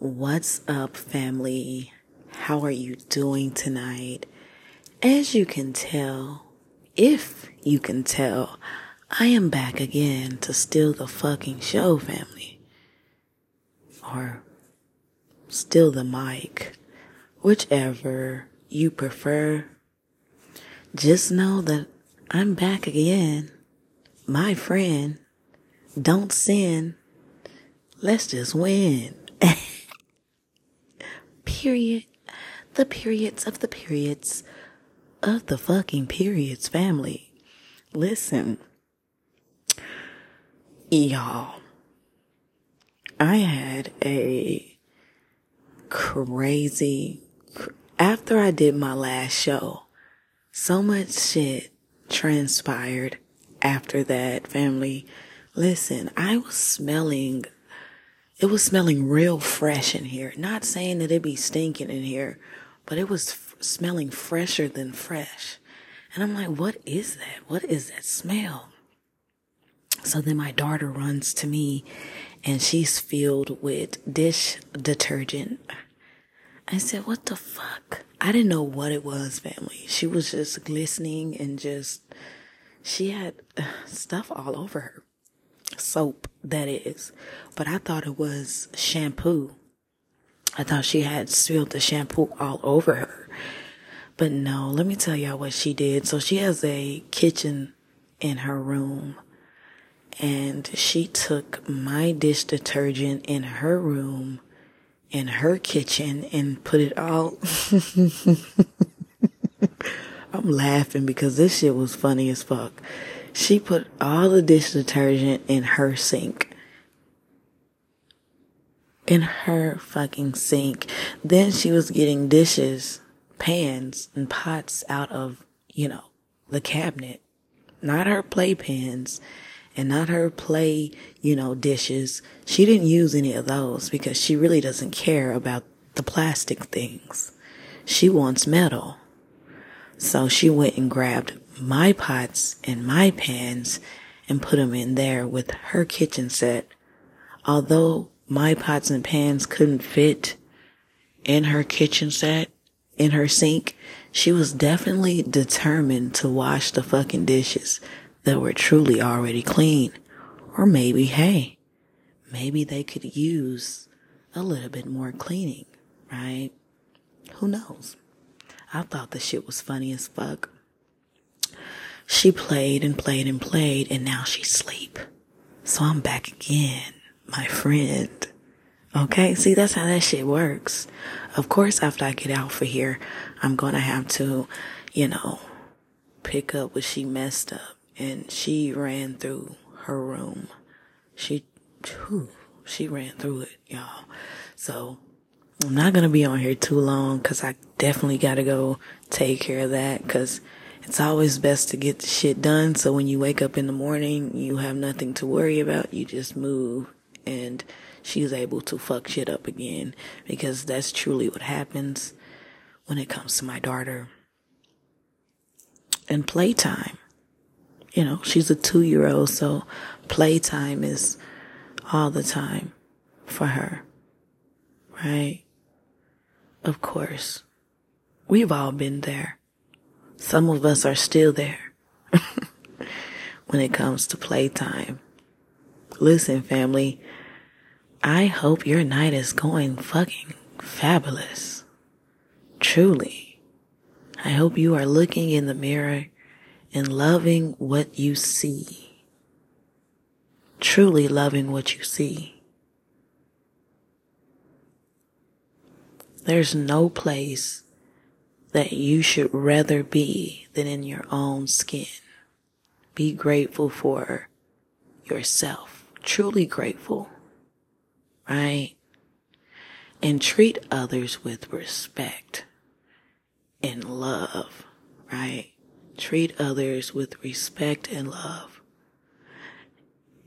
What's up, family? How are you doing tonight? As you can tell, if you can tell, I am back again to steal the fucking show, family. Or steal the mic, whichever you prefer. Just know that I'm back again. My friend, don't sin. Let's just win. period. The periods of the periods of the fucking periods family. Listen, y'all, I had a crazy, after I did my last show, so much shit transpired after that family. Listen, I was smelling it was smelling real fresh in here. Not saying that it'd be stinking in here, but it was f- smelling fresher than fresh. And I'm like, what is that? What is that smell? So then my daughter runs to me and she's filled with dish detergent. I said, what the fuck? I didn't know what it was, family. She was just glistening and just, she had uh, stuff all over her soap, that is. But I thought it was shampoo. I thought she had spilled the shampoo all over her. But no, let me tell y'all what she did. So she has a kitchen in her room and she took my dish detergent in her room in her kitchen and put it all I'm laughing because this shit was funny as fuck. She put all the dish detergent in her sink. In her fucking sink. Then she was getting dishes, pans, and pots out of, you know, the cabinet. Not her playpans and not her play, you know, dishes. She didn't use any of those because she really doesn't care about the plastic things. She wants metal. So she went and grabbed my pots and my pans and put them in there with her kitchen set. Although my pots and pans couldn't fit in her kitchen set, in her sink, she was definitely determined to wash the fucking dishes that were truly already clean. Or maybe, hey, maybe they could use a little bit more cleaning, right? Who knows? I thought the shit was funny as fuck. She played and played and played and now she's asleep. So I'm back again, my friend. Okay, see, that's how that shit works. Of course, after I get out for here, I'm gonna have to, you know, pick up what she messed up. And she ran through her room. She, whew, she ran through it, y'all. So I'm not gonna be on here too long because I definitely gotta go take care of that because it's always best to get the shit done. So when you wake up in the morning, you have nothing to worry about. You just move and she's able to fuck shit up again because that's truly what happens when it comes to my daughter. And playtime. You know, she's a two year old, so playtime is all the time for her. Right? Of course. We've all been there. Some of us are still there when it comes to playtime. Listen, family, I hope your night is going fucking fabulous. Truly. I hope you are looking in the mirror and loving what you see. Truly loving what you see. There's no place that you should rather be than in your own skin. Be grateful for yourself. Truly grateful. Right? And treat others with respect and love. Right? Treat others with respect and love.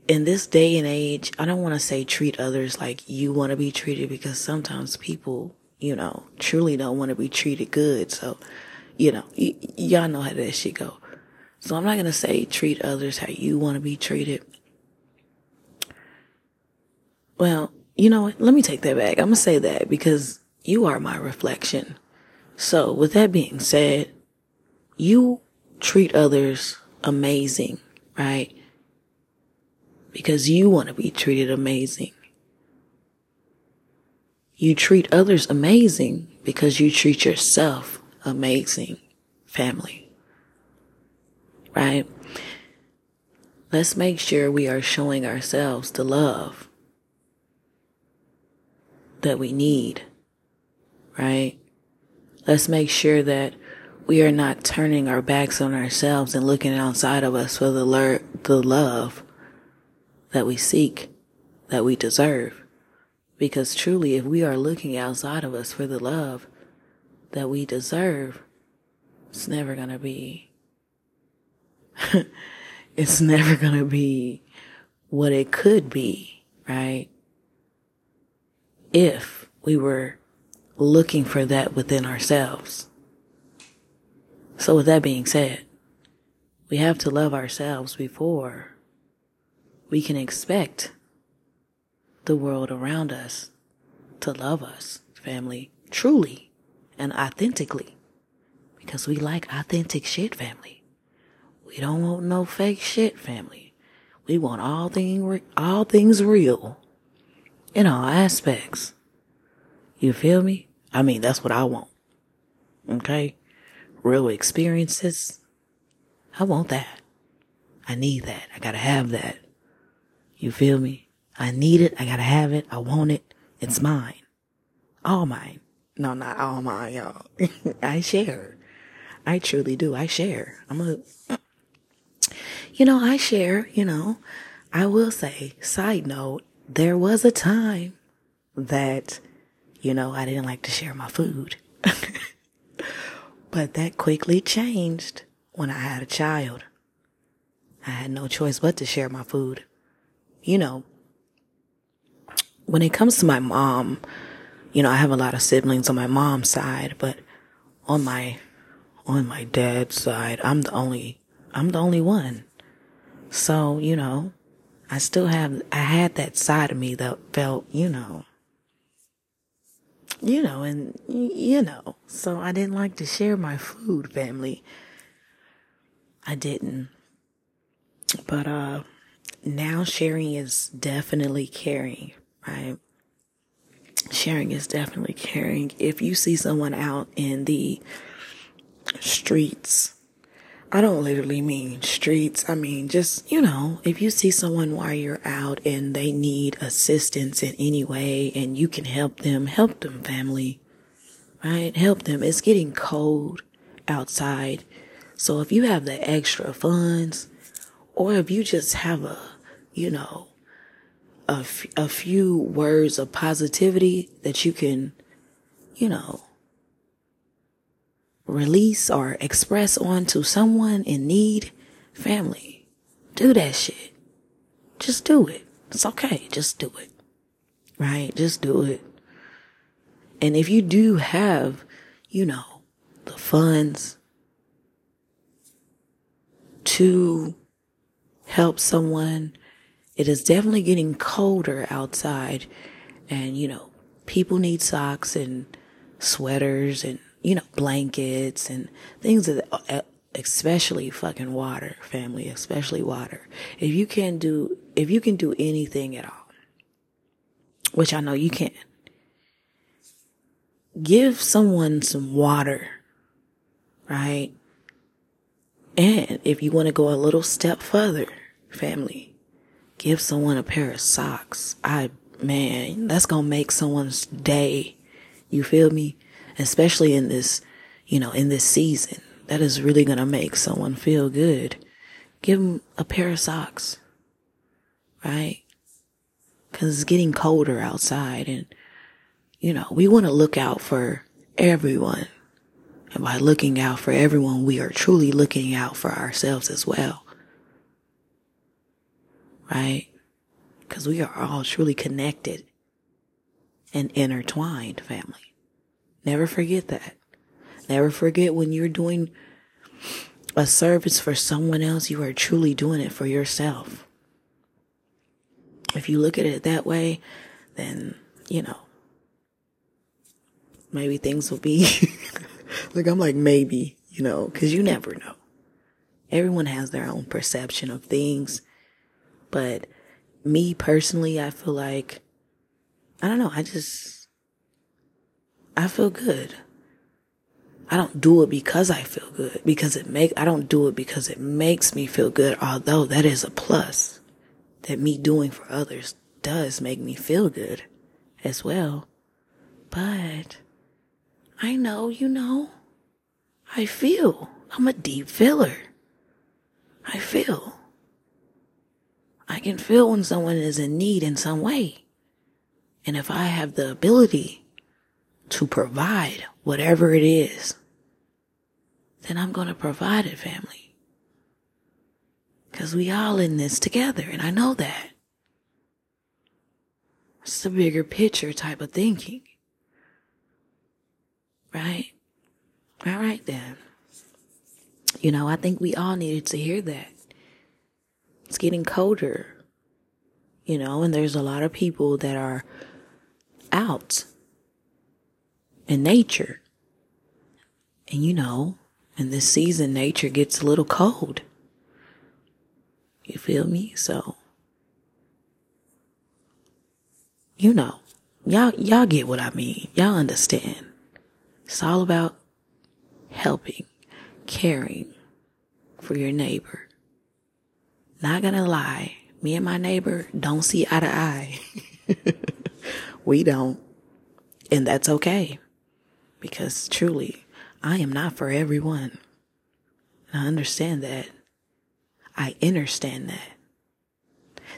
In this day and age, I don't want to say treat others like you want to be treated because sometimes people you know, truly don't want to be treated good. So, you know, y- y'all know how that shit go. So I'm not going to say treat others how you want to be treated. Well, you know what? Let me take that back. I'm going to say that because you are my reflection. So with that being said, you treat others amazing, right? Because you want to be treated amazing. You treat others amazing because you treat yourself amazing, family. Right? Let's make sure we are showing ourselves the love that we need. Right? Let's make sure that we are not turning our backs on ourselves and looking outside of us for the, the love that we seek, that we deserve. Because truly, if we are looking outside of us for the love that we deserve, it's never gonna be, it's never gonna be what it could be, right? If we were looking for that within ourselves. So with that being said, we have to love ourselves before we can expect the world around us to love us, family, truly and authentically. Because we like authentic shit, family. We don't want no fake shit, family. We want all things, all things real in all aspects. You feel me? I mean, that's what I want. Okay? Real experiences. I want that. I need that. I gotta have that. You feel me? I need it. I gotta have it. I want it. It's mine. All mine. No, not all mine, y'all. I share. I truly do. I share. I'm a, you know, I share, you know, I will say, side note, there was a time that you know, I didn't like to share my food. but that quickly changed when I had a child. I had no choice but to share my food. You know, when it comes to my mom, you know, I have a lot of siblings on my mom's side, but on my on my dad's side, I'm the only I'm the only one. So, you know, I still have I had that side of me that felt, you know, you know, and you know, so I didn't like to share my food, family. I didn't. But uh now sharing is definitely caring, right? Sharing is definitely caring. If you see someone out in the streets I don't literally mean streets. I mean, just, you know, if you see someone while you're out and they need assistance in any way and you can help them, help them, family. Right? Help them. It's getting cold outside. So if you have the extra funds or if you just have a, you know, a, f- a few words of positivity that you can, you know, release or express onto someone in need, family, do that shit. Just do it. It's okay. Just do it. Right? Just do it. And if you do have, you know, the funds to help someone, it is definitely getting colder outside. And, you know, people need socks and sweaters and you know, blankets and things that, uh, especially fucking water, family, especially water. If you can do, if you can do anything at all, which I know you can, give someone some water, right? And if you want to go a little step further, family, give someone a pair of socks. I, man, that's going to make someone's day. You feel me? especially in this, you know, in this season. That is really going to make someone feel good. Give them a pair of socks, right? Cause it's getting colder outside and, you know, we want to look out for everyone. And by looking out for everyone, we are truly looking out for ourselves as well. Right? Cause we are all truly connected and intertwined family. Never forget that. Never forget when you're doing a service for someone else, you are truly doing it for yourself. If you look at it that way, then, you know, maybe things will be like, I'm like, maybe, you know, cause you never know. Everyone has their own perception of things. But me personally, I feel like, I don't know, I just, I feel good. I don't do it because I feel good, because it make, I don't do it because it makes me feel good, although that is a plus that me doing for others does make me feel good as well. But I know, you know, I feel. I'm a deep feeler. I feel. I can feel when someone is in need in some way. And if I have the ability to provide whatever it is, then I'm going to provide it, family. Cause we all in this together and I know that. It's the bigger picture type of thinking. Right? All right then. You know, I think we all needed to hear that. It's getting colder. You know, and there's a lot of people that are out in nature. And you know, in this season, nature gets a little cold. You feel me? So, you know, y'all, y'all get what I mean. Y'all understand. It's all about helping, caring for your neighbor. Not gonna lie, me and my neighbor don't see eye to eye. we don't. And that's okay. Because truly, I am not for everyone. And I understand that. I understand that.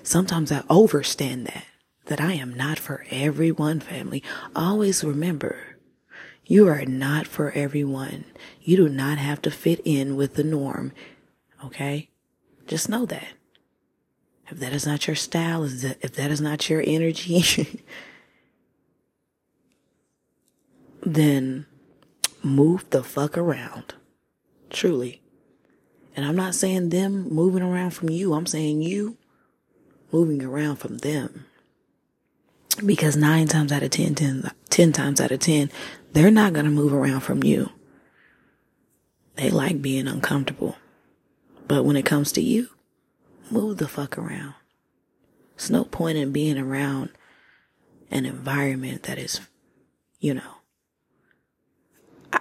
Sometimes I overstand that, that I am not for everyone, family. Always remember, you are not for everyone. You do not have to fit in with the norm. Okay? Just know that. If that is not your style, if that is not your energy, then move the fuck around. Truly. And I'm not saying them moving around from you. I'm saying you moving around from them. Because nine times out of ten, ten, ten times out of ten, they're not going to move around from you. They like being uncomfortable. But when it comes to you, move the fuck around. There's no point in being around an environment that is, you know, I,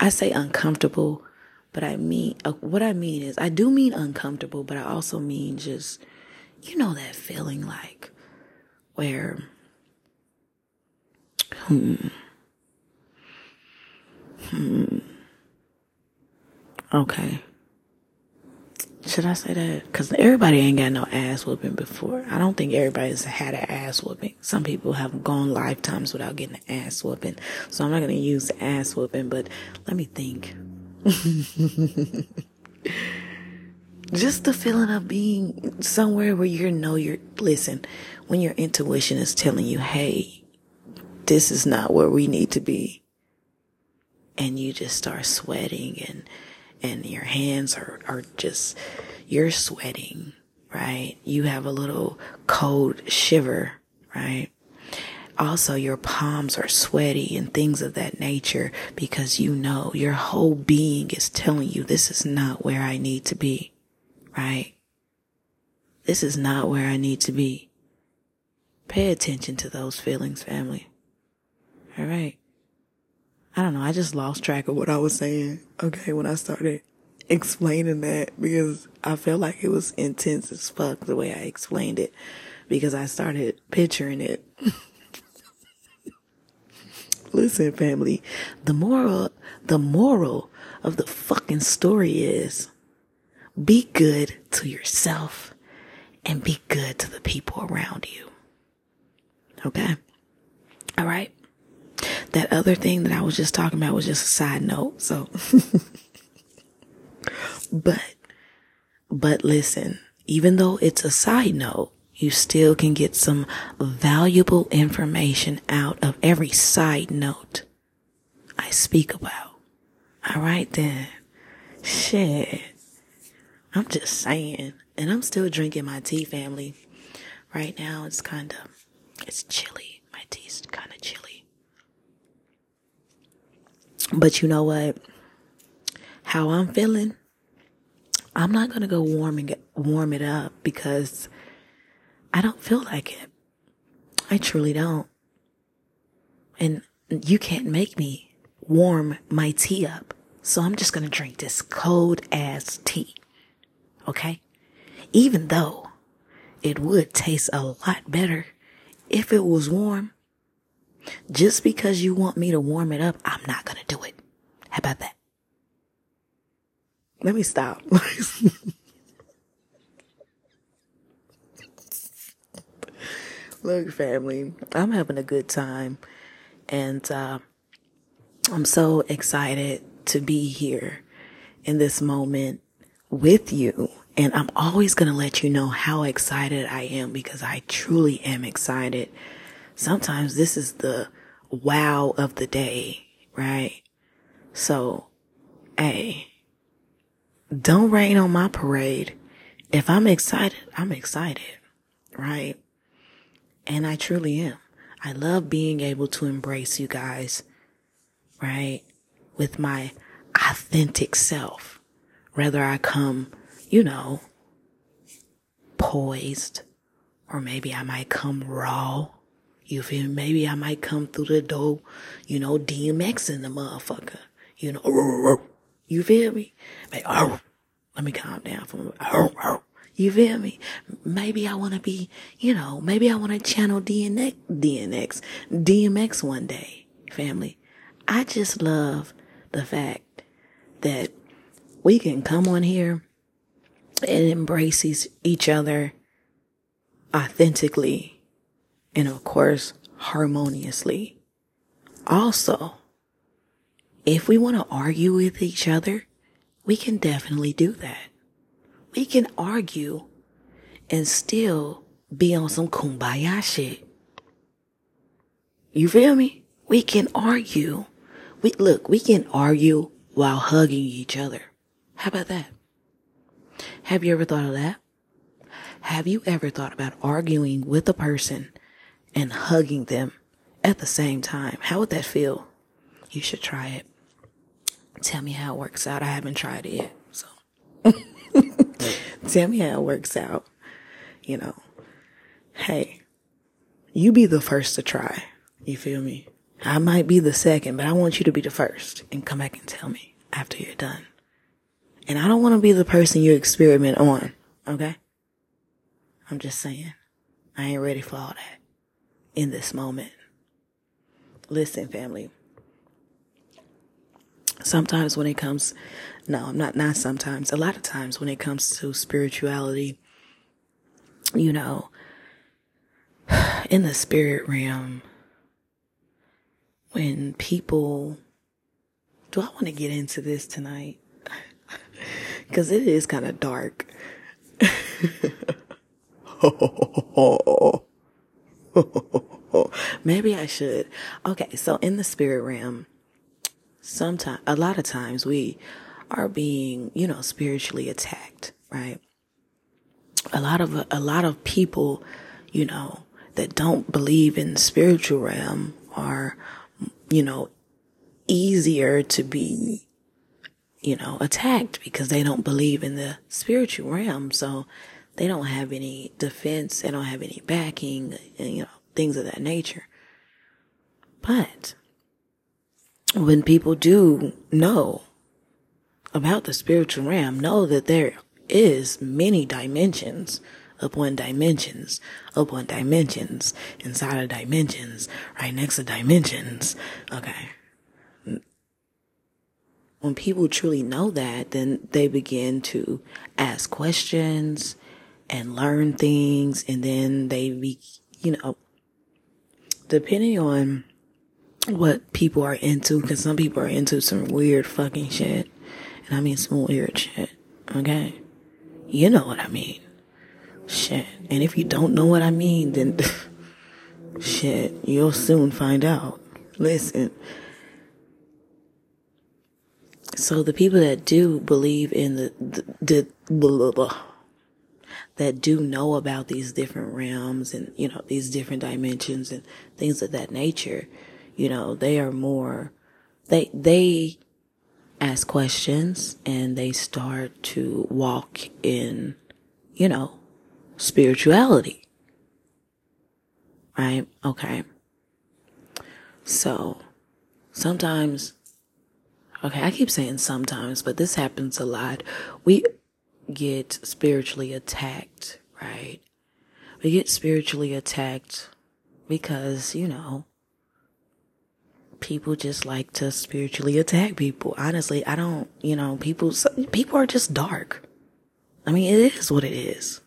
I say uncomfortable, but I mean, uh, what I mean is, I do mean uncomfortable, but I also mean just, you know, that feeling like where, hmm, hmm, okay. Should I say that? Because everybody ain't got no ass whooping before. I don't think everybody's had an ass whooping. Some people have gone lifetimes without getting an ass whooping. So I'm not going to use ass whooping, but let me think. Just the feeling of being somewhere where you know you're, listen, when your intuition is telling you, hey, this is not where we need to be. And you just start sweating and, and your hands are, are just, you're sweating, right? You have a little cold shiver, right? Also, your palms are sweaty and things of that nature because you know your whole being is telling you this is not where I need to be, right? This is not where I need to be. Pay attention to those feelings, family. All right. I don't know. I just lost track of what I was saying. Okay. When I started explaining that because I felt like it was intense as fuck the way I explained it because I started picturing it. Listen, family, the moral, the moral of the fucking story is be good to yourself and be good to the people around you. Okay. All right. That other thing that I was just talking about was just a side note. So, but, but listen, even though it's a side note, you still can get some valuable information out of every side note I speak about. All right then. Shit. I'm just saying. And I'm still drinking my tea family. Right now it's kind of It's chilly. My tea's kind of chilly. But you know what? How I'm feeling, I'm not gonna go warm and warm it up because I don't feel like it. I truly don't. And you can't make me warm my tea up. So I'm just gonna drink this cold ass tea. Okay? Even though it would taste a lot better if it was warm. Just because you want me to warm it up, I'm not gonna do it. How about that? Let me stop. Look, family, I'm having a good time. And uh, I'm so excited to be here in this moment with you. And I'm always going to let you know how excited I am because I truly am excited. Sometimes this is the wow of the day, right? So, hey, don't rain on my parade. If I'm excited, I'm excited, right? And I truly am. I love being able to embrace you guys, right? With my authentic self. Whether I come, you know, poised, or maybe I might come raw. You feel me? Maybe I might come through the door, you know, DMX in the motherfucker. You know, you feel me? Like, oh, let me calm down from, oh, oh. You feel me? Maybe I want to be, you know, maybe I want to channel DNX, DNX, DMX one day, family. I just love the fact that we can come on here and embrace each other authentically and of course harmoniously. Also, if we want to argue with each other, we can definitely do that we can argue and still be on some kumbaya shit. You feel me? We can argue. We look, we can argue while hugging each other. How about that? Have you ever thought of that? Have you ever thought about arguing with a person and hugging them at the same time? How would that feel? You should try it. Tell me how it works out. I haven't tried it yet, so. Tell me how it works out. You know, hey, you be the first to try. You feel me? I might be the second, but I want you to be the first and come back and tell me after you're done. And I don't want to be the person you experiment on. Okay? I'm just saying. I ain't ready for all that in this moment. Listen, family sometimes when it comes, no, I'm not, not sometimes, a lot of times when it comes to spirituality, you know, in the spirit realm, when people, do I want to get into this tonight? Cause it is kind of dark. Maybe I should. Okay, so in the spirit realm, sometimes, a lot of times we are being, you know, spiritually attacked, right? A lot of, a lot of people, you know, that don't believe in the spiritual realm are, you know, easier to be, you know, attacked because they don't believe in the spiritual realm. So they don't have any defense. They don't have any backing, and you know, things of that nature. But when people do know about the spiritual realm, know that there is many dimensions upon dimensions upon dimensions inside of dimensions right next to dimensions. Okay. When people truly know that, then they begin to ask questions and learn things and then they be, you know, depending on what people are into because some people are into some weird fucking shit. And I mean some weird shit. Okay? You know what I mean. Shit. And if you don't know what I mean, then shit, you'll soon find out. Listen. So the people that do believe in the, the, the blah, blah, blah, that do know about these different realms and, you know, these different dimensions and things of that nature, you know, they are more, they, they ask questions and they start to walk in, you know, spirituality. Right? Okay. So sometimes, okay, I keep saying sometimes, but this happens a lot. We get spiritually attacked, right? We get spiritually attacked because, you know, people just like to spiritually attack people. Honestly, I don't, you know, people, people are just dark. I mean, it is what it is.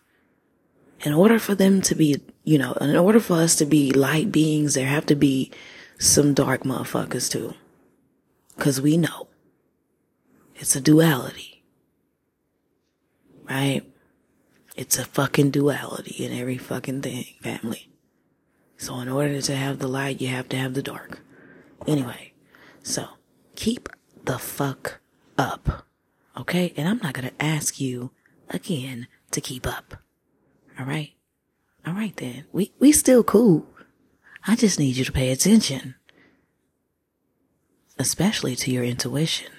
In order for them to be, you know, in order for us to be light beings, there have to be some dark motherfuckers too. Cause we know it's a duality, right? It's a fucking duality in every fucking thing, family. So in order to have the light, you have to have the dark. Anyway, so keep the fuck up. Okay? And I'm not gonna ask you again to keep up. Alright? Alright then. We, we still cool. I just need you to pay attention. Especially to your intuition.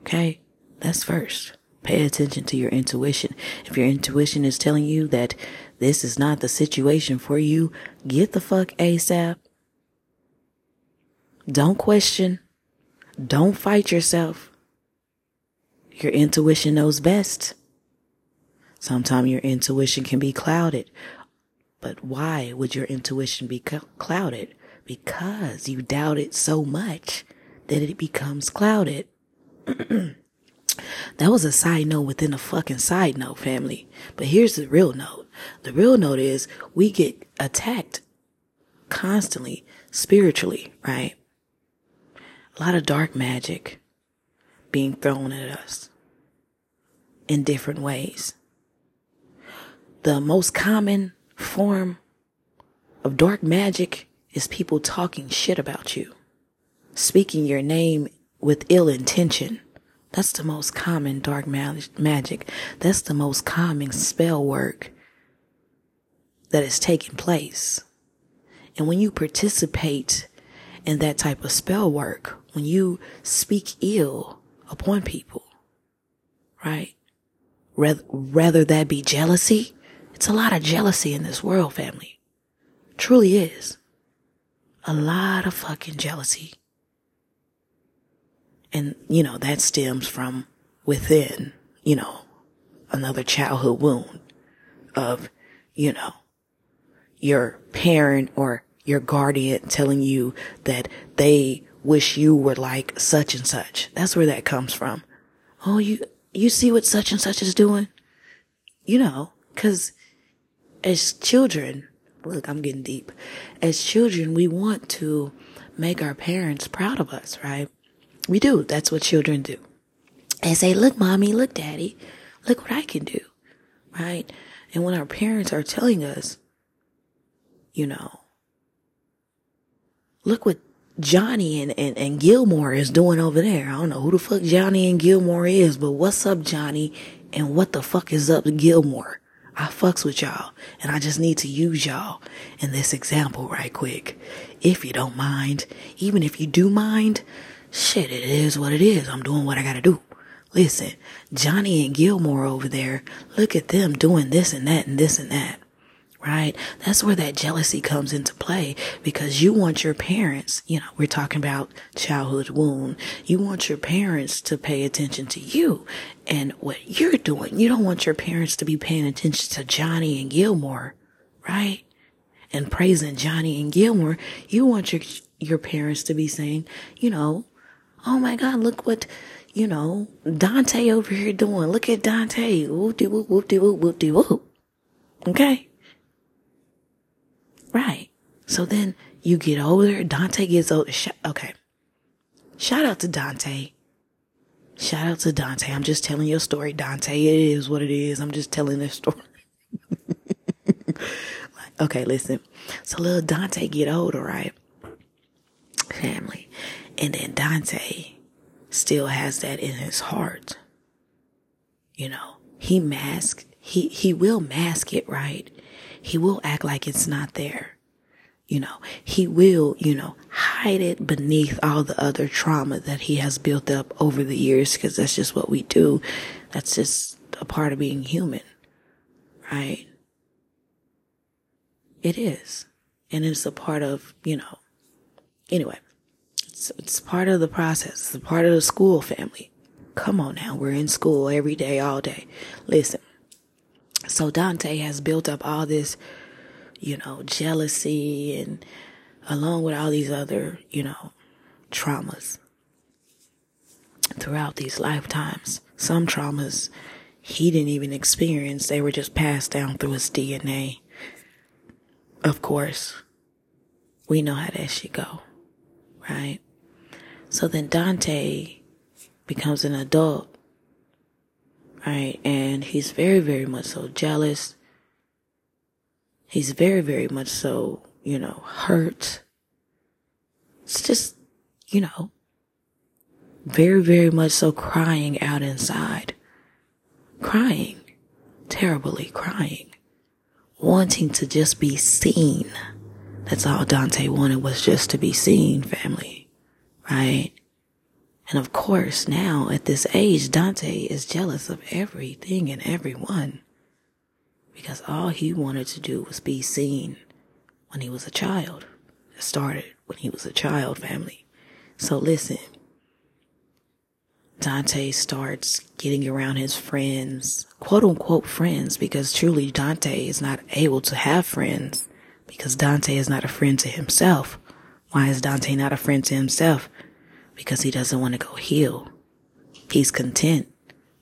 Okay? That's first. Pay attention to your intuition. If your intuition is telling you that this is not the situation for you, get the fuck ASAP. Don't question. Don't fight yourself. Your intuition knows best. Sometimes your intuition can be clouded. But why would your intuition be clouded? Because you doubt it so much that it becomes clouded. that was a side note within a fucking side note, family. But here's the real note. The real note is we get attacked constantly spiritually, right? A lot of dark magic being thrown at us in different ways. The most common form of dark magic is people talking shit about you, speaking your name with ill intention. That's the most common dark magic. That's the most common spell work that is taking place. And when you participate in that type of spell work, when you speak ill upon people, right? Rather, rather that be jealousy. It's a lot of jealousy in this world, family. Truly is. A lot of fucking jealousy. And, you know, that stems from within, you know, another childhood wound of, you know, your parent or your guardian telling you that they wish you were like such and such. That's where that comes from. Oh, you, you see what such and such is doing? You know, cause as children, look, I'm getting deep. As children, we want to make our parents proud of us, right? We do. That's what children do. They say, look, mommy, look, daddy, look what I can do, right? And when our parents are telling us, you know, look what Johnny and, and, and Gilmore is doing over there. I don't know who the fuck Johnny and Gilmore is, but what's up, Johnny? And what the fuck is up, Gilmore? I fucks with y'all and I just need to use y'all in this example right quick. If you don't mind, even if you do mind, shit, it is what it is. I'm doing what I gotta do. Listen, Johnny and Gilmore over there, look at them doing this and that and this and that right? That's where that jealousy comes into play because you want your parents, you know, we're talking about childhood wound. You want your parents to pay attention to you and what you're doing. You don't want your parents to be paying attention to Johnny and Gilmore, right? And praising Johnny and Gilmore. You want your, your parents to be saying, you know, oh my God, look what, you know, Dante over here doing. Look at Dante. Whoop de whoop, whoop de whoop, whoop de whoop. Okay. Right. So then you get older. Dante gets older. Sh- okay. Shout out to Dante. Shout out to Dante. I'm just telling your story, Dante. It is what it is. I'm just telling this story. okay, listen. So little Dante get older, right? Family. And then Dante still has that in his heart. You know, he masked he, he will mask it, right? He will act like it's not there. You know, he will, you know, hide it beneath all the other trauma that he has built up over the years because that's just what we do. That's just a part of being human, right? It is. And it's a part of, you know, anyway, it's, it's part of the process. It's part of the school family. Come on now. We're in school every day, all day. Listen. So Dante has built up all this, you know, jealousy and along with all these other, you know, traumas throughout these lifetimes. Some traumas he didn't even experience, they were just passed down through his DNA. Of course, we know how that should go, right? So then Dante becomes an adult, right? And he's very, very much so jealous. He's very, very much so, you know, hurt. It's just, you know, very, very much so crying out inside. Crying. Terribly crying. Wanting to just be seen. That's all Dante wanted was just to be seen, family. Right? And of course, now at this age, Dante is jealous of everything and everyone. Because all he wanted to do was be seen when he was a child. It started when he was a child, family. So listen, Dante starts getting around his friends, quote unquote friends, because truly Dante is not able to have friends because Dante is not a friend to himself. Why is Dante not a friend to himself? because he doesn't want to go heal. He's content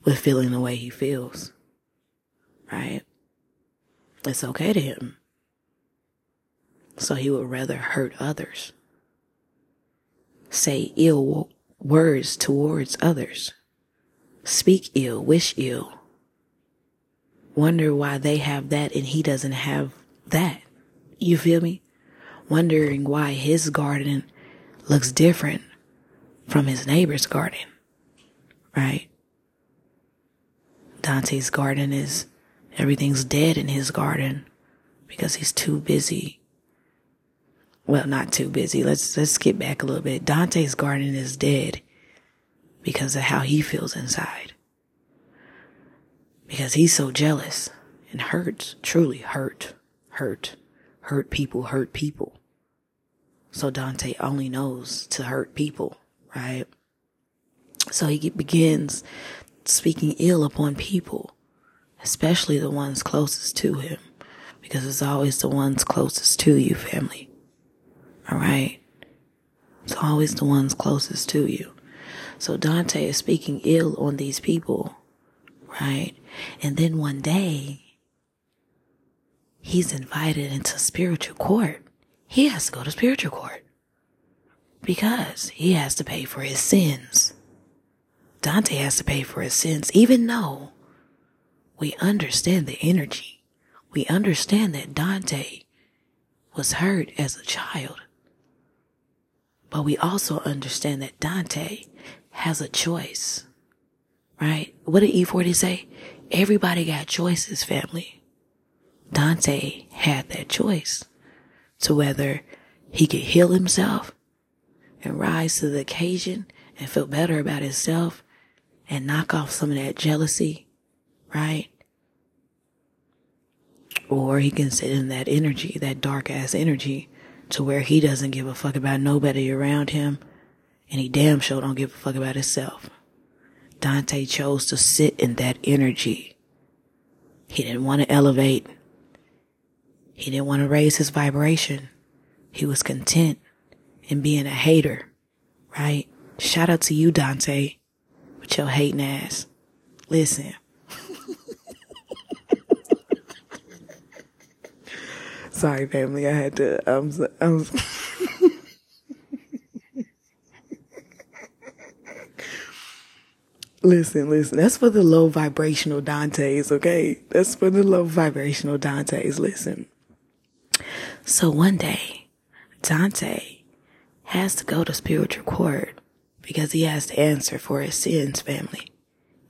with feeling the way he feels. Right? It's okay to him. So he would rather hurt others. Say ill words towards others. Speak ill, wish ill. Wonder why they have that and he doesn't have that. You feel me? Wondering why his garden looks different from his neighbor's garden, right? Dante's garden is everything's dead in his garden because he's too busy. Well, not too busy. Let's let's skip back a little bit. Dante's garden is dead because of how he feels inside. Because he's so jealous and hurts, truly hurt, hurt, hurt people, hurt people. So Dante only knows to hurt people right? So he begins speaking ill upon people, especially the ones closest to him, because it's always the ones closest to you, family. All right? It's always the ones closest to you. So Dante is speaking ill on these people, right? And then one day, he's invited into spiritual court. He has to go to spiritual court because he has to pay for his sins. Dante has to pay for his sins, even though we understand the energy. We understand that Dante was hurt as a child. But we also understand that Dante has a choice, right? What did E40 say? Everybody got choices, family. Dante had that choice to whether he could heal himself and rise to the occasion and feel better about himself and knock off some of that jealousy, right? Or he can sit in that energy, that dark ass energy, to where he doesn't give a fuck about nobody around him, and he damn sure don't give a fuck about himself. Dante chose to sit in that energy. He didn't want to elevate. He didn't want to raise his vibration. He was content in being a hater, right? Shout out to you, Dante, with your hating ass. Listen. Sorry, family. I had to. Um, um, listen, listen. That's for the low vibrational Dantes, okay? That's for the low vibrational Dantes. Listen. So one day, Dante has to go to spiritual court because he has to answer for his sins, family.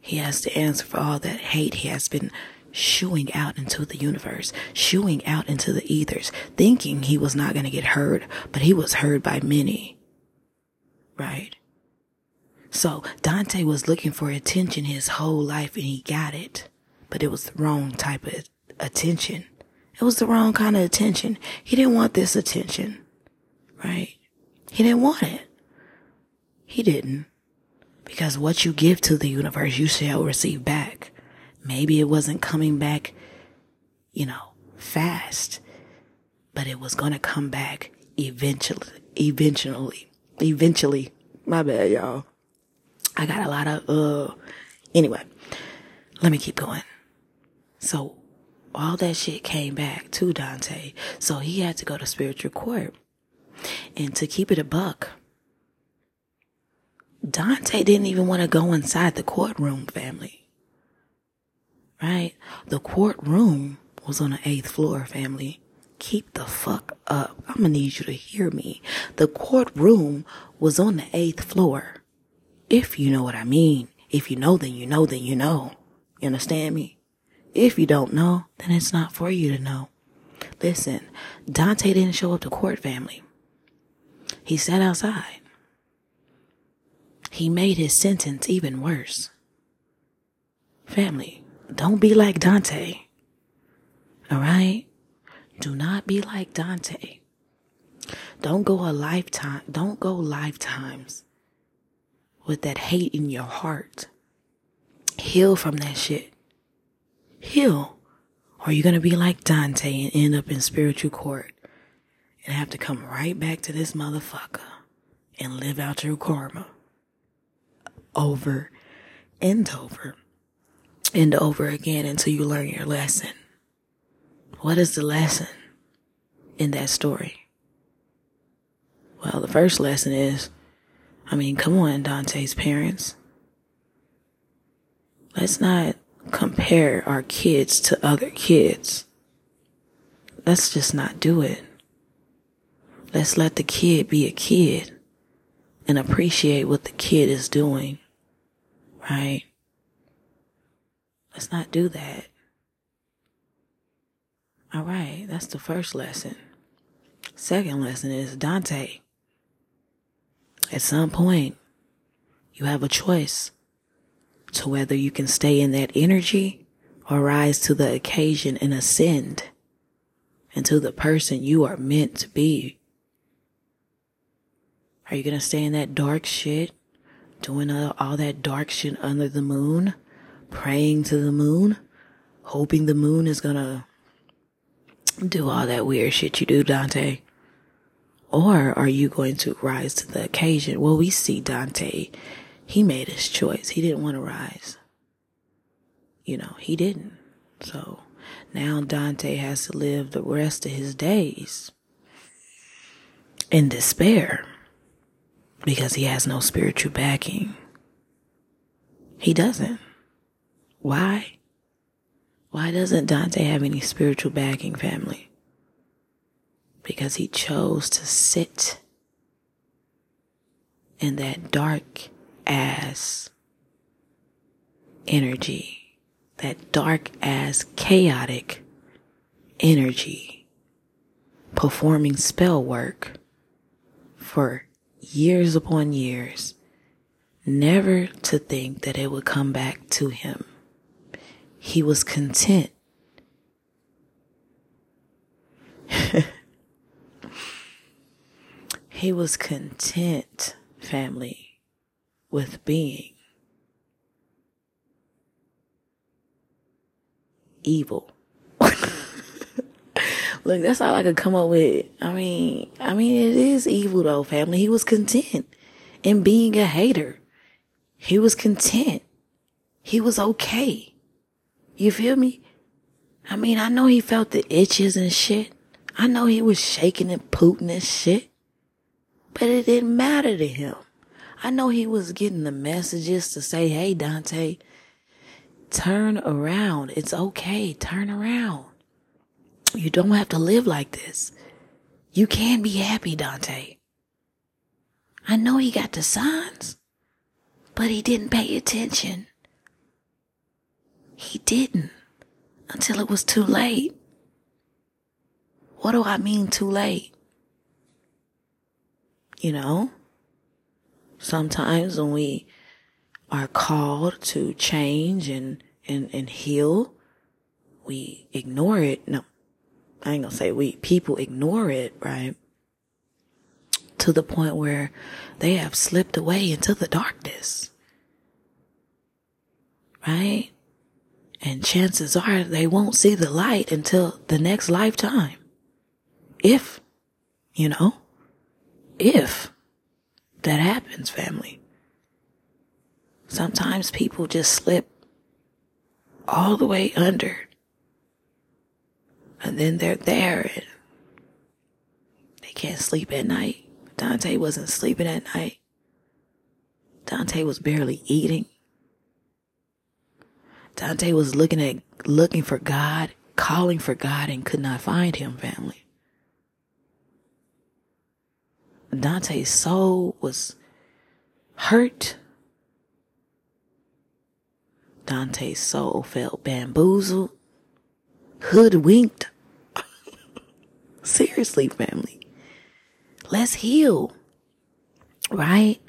He has to answer for all that hate he has been shooing out into the universe, shooing out into the ethers, thinking he was not going to get heard, but he was heard by many. Right? So Dante was looking for attention his whole life and he got it, but it was the wrong type of attention. It was the wrong kind of attention. He didn't want this attention, right? He didn't want it. He didn't. Because what you give to the universe, you shall receive back. Maybe it wasn't coming back, you know, fast, but it was going to come back eventually, eventually, eventually. My bad, y'all. I got a lot of, uh, anyway, let me keep going. So all that shit came back to Dante. So he had to go to spiritual court. And to keep it a buck, Dante didn't even want to go inside the courtroom family. Right? The courtroom was on the eighth floor family. Keep the fuck up. I'm gonna need you to hear me. The courtroom was on the eighth floor. If you know what I mean. If you know, then you know, then you know. You understand me? If you don't know, then it's not for you to know. Listen, Dante didn't show up to court family. He sat outside. He made his sentence even worse. Family, don't be like Dante. Alright? Do not be like Dante. Don't go a lifetime, don't go lifetimes with that hate in your heart. Heal from that shit. Heal. Or you're going to be like Dante and end up in spiritual court and have to come right back to this motherfucker and live out your karma over and over and over again until you learn your lesson. What is the lesson in that story? Well, the first lesson is I mean, come on, Dante's parents. Let's not compare our kids to other kids. Let's just not do it. Let's let the kid be a kid and appreciate what the kid is doing. Right? Let's not do that. All right, that's the first lesson. Second lesson is Dante. At some point, you have a choice to whether you can stay in that energy or rise to the occasion and ascend into the person you are meant to be. Are you going to stay in that dark shit, doing all that dark shit under the moon, praying to the moon, hoping the moon is going to do all that weird shit you do, Dante? Or are you going to rise to the occasion? Well, we see Dante. He made his choice. He didn't want to rise. You know, he didn't. So now Dante has to live the rest of his days in despair because he has no spiritual backing. He doesn't. Why? Why doesn't Dante have any spiritual backing, family? because he chose to sit in that dark ass energy, that dark ass chaotic energy, performing spell work for years upon years, never to think that it would come back to him. He was content He was content, family, with being evil. Look, that's all I could come up with. I mean, I mean, it is evil though, family. He was content in being a hater. He was content. He was okay. You feel me? I mean, I know he felt the itches and shit. I know he was shaking and pooting and shit. But it didn't matter to him. I know he was getting the messages to say, hey, Dante, turn around. It's okay. Turn around. You don't have to live like this. You can be happy, Dante. I know he got the signs, but he didn't pay attention. He didn't until it was too late. What do I mean too late? You know, sometimes when we are called to change and, and, and heal, we ignore it. No, I ain't gonna say we, people ignore it, right? To the point where they have slipped away into the darkness. Right? And chances are they won't see the light until the next lifetime. If, you know, if that happens, family. Sometimes people just slip all the way under. And then they're there and they can't sleep at night. Dante wasn't sleeping at night. Dante was barely eating. Dante was looking at, looking for God, calling for God and could not find him, family. Dante's soul was hurt. Dante's soul felt bamboozled, hoodwinked. Seriously, family. Let's heal. Right?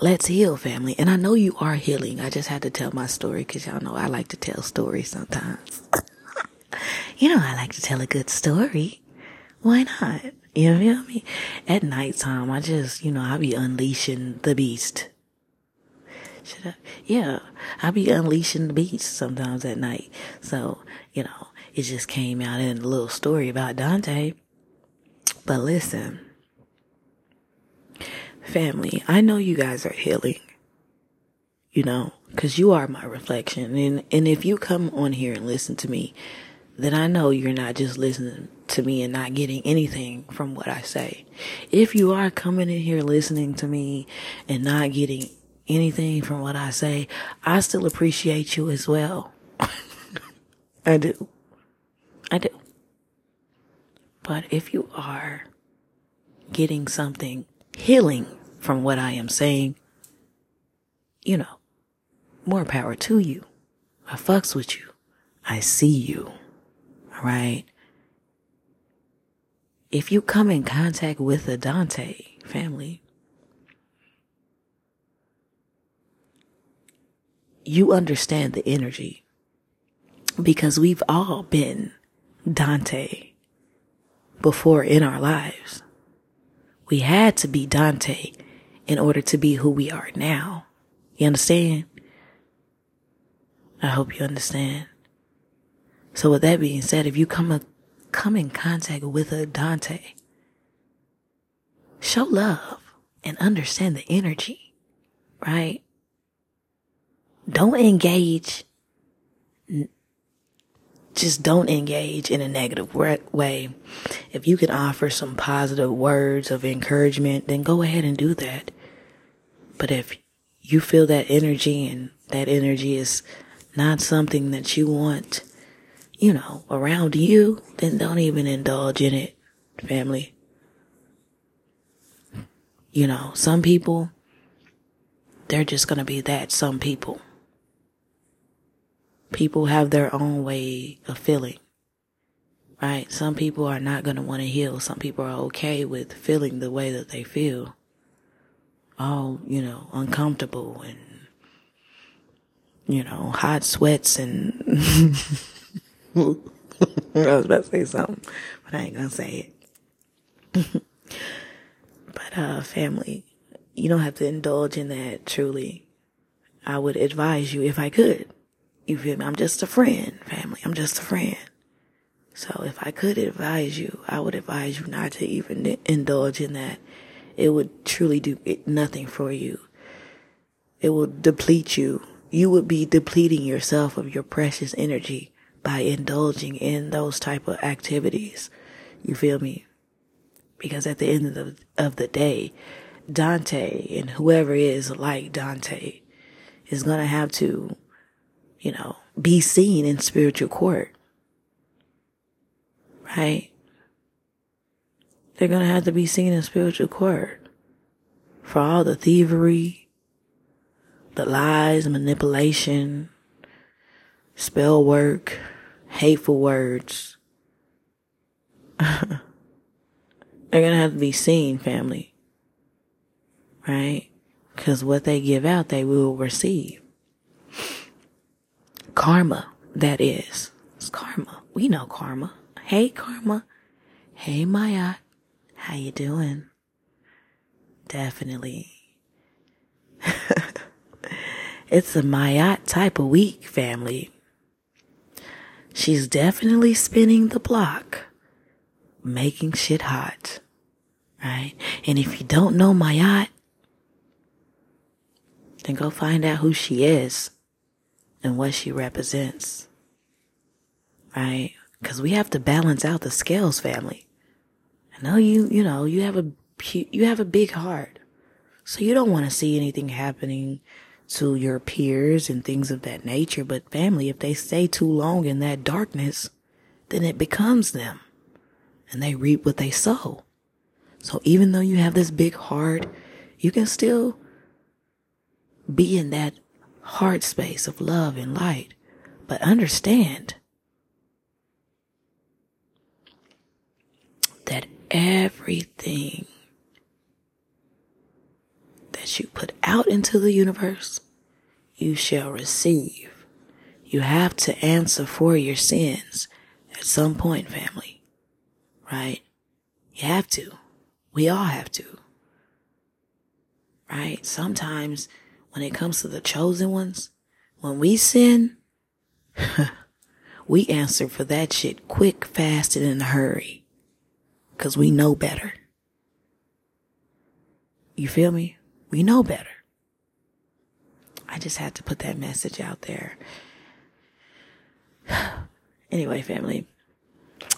Let's heal, family. And I know you are healing. I just had to tell my story because y'all know I like to tell stories sometimes. you know, I like to tell a good story. Why not? You feel me? At nighttime, I just, you know, I be unleashing the beast. Should I? Yeah, I be unleashing the beast sometimes at night. So, you know, it just came out in a little story about Dante. But listen, family, I know you guys are healing. You know, cause you are my reflection. And, and if you come on here and listen to me, then I know you're not just listening to me and not getting anything from what I say. If you are coming in here listening to me and not getting anything from what I say, I still appreciate you as well. I do. I do. But if you are getting something healing from what I am saying, you know, more power to you. I fucks with you. I see you. All right if you come in contact with the Dante family, you understand the energy because we've all been Dante before in our lives. We had to be Dante in order to be who we are now. You understand? I hope you understand. So with that being said, if you come come in contact with a Dante, show love and understand the energy, right? Don't engage. Just don't engage in a negative way. If you can offer some positive words of encouragement, then go ahead and do that. But if you feel that energy and that energy is not something that you want you know, around you, then don't even indulge in it, family. You know, some people, they're just going to be that, some people. People have their own way of feeling, right? Some people are not going to want to heal. Some people are okay with feeling the way that they feel. All, you know, uncomfortable and, you know, hot sweats and I was about to say something, but I ain't gonna say it. but uh, family, you don't have to indulge in that. Truly, I would advise you if I could. You feel me? I'm just a friend, family. I'm just a friend. So if I could advise you, I would advise you not to even indulge in that. It would truly do nothing for you. It will deplete you. You would be depleting yourself of your precious energy by indulging in those type of activities. You feel me? Because at the end of the, of the day, Dante and whoever is like Dante is going to have to, you know, be seen in spiritual court. Right? They're going to have to be seen in spiritual court for all the thievery, the lies, manipulation, spell work, hateful words. They're gonna have to be seen, family. Right? Because what they give out, they will receive. Karma, that is. It's karma. We know karma. Hey, karma. Hey, Maya. How you doing? Definitely. it's a Ma'at type of week, family. She's definitely spinning the block, making shit hot. Right? And if you don't know Ma'at, then go find out who she is and what she represents. Right? Because we have to balance out the scales, family. I know you, you know, you have a, you have a big heart. So you don't want to see anything happening to your peers and things of that nature. But family, if they stay too long in that darkness, then it becomes them and they reap what they sow. So even though you have this big heart, you can still be in that heart space of love and light. But understand that everything that you put out into the universe, you shall receive. You have to answer for your sins at some point, family. Right? You have to. We all have to. Right? Sometimes when it comes to the chosen ones, when we sin, we answer for that shit quick, fast, and in a hurry. Cause we know better. You feel me? We know better. I just had to put that message out there. anyway, family,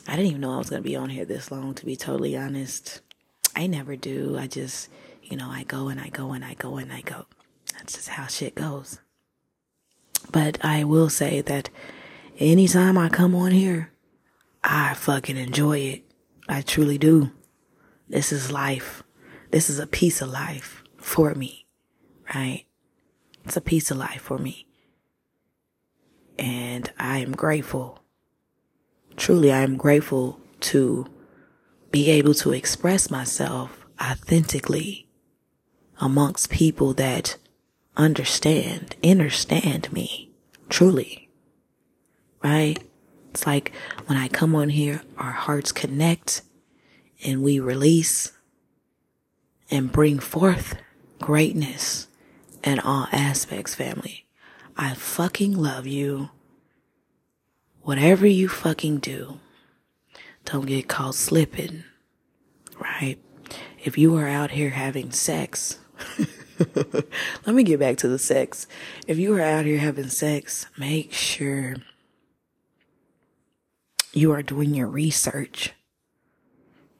I didn't even know I was going to be on here this long, to be totally honest. I never do. I just, you know, I go and I go and I go and I go. That's just how shit goes. But I will say that anytime I come on here, I fucking enjoy it. I truly do. This is life. This is a piece of life for me, right? It's a piece of life for me. And I am grateful. Truly, I am grateful to be able to express myself authentically amongst people that understand, understand me truly. Right? It's like when I come on here, our hearts connect and we release and bring forth greatness in all aspects, family. I fucking love you. Whatever you fucking do, don't get caught slipping, right? If you are out here having sex, let me get back to the sex. If you are out here having sex, make sure you are doing your research.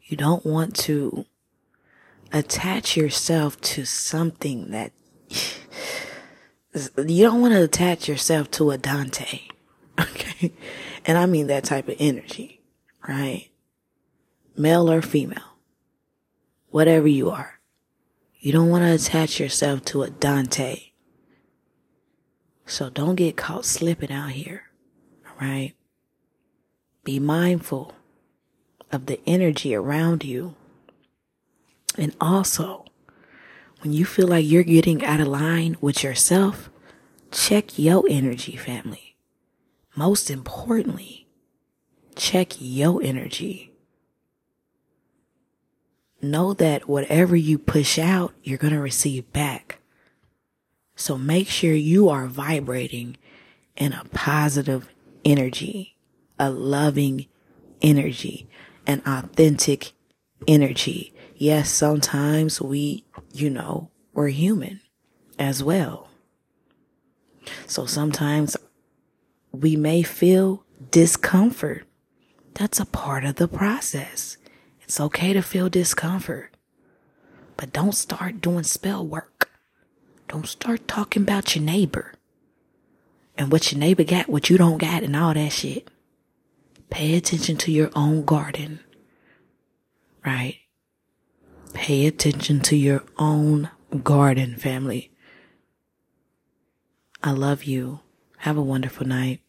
You don't want to attach yourself to something that you don't want to attach yourself to a Dante. Okay. And I mean that type of energy, right? Male or female, whatever you are. You don't want to attach yourself to a Dante. So don't get caught slipping out here. All right. Be mindful of the energy around you and also, when you feel like you're getting out of line with yourself, check your energy, family. Most importantly, check your energy. Know that whatever you push out, you're going to receive back. So make sure you are vibrating in a positive energy, a loving energy, an authentic energy yes, sometimes we, you know, we're human as well. So sometimes we may feel discomfort. That's a part of the process. It's okay to feel discomfort, but don't start doing spell work. Don't start talking about your neighbor and what your neighbor got, what you don't got, and all that shit. Pay attention to your own garden, right? Pay attention to your own garden, family. I love you. Have a wonderful night.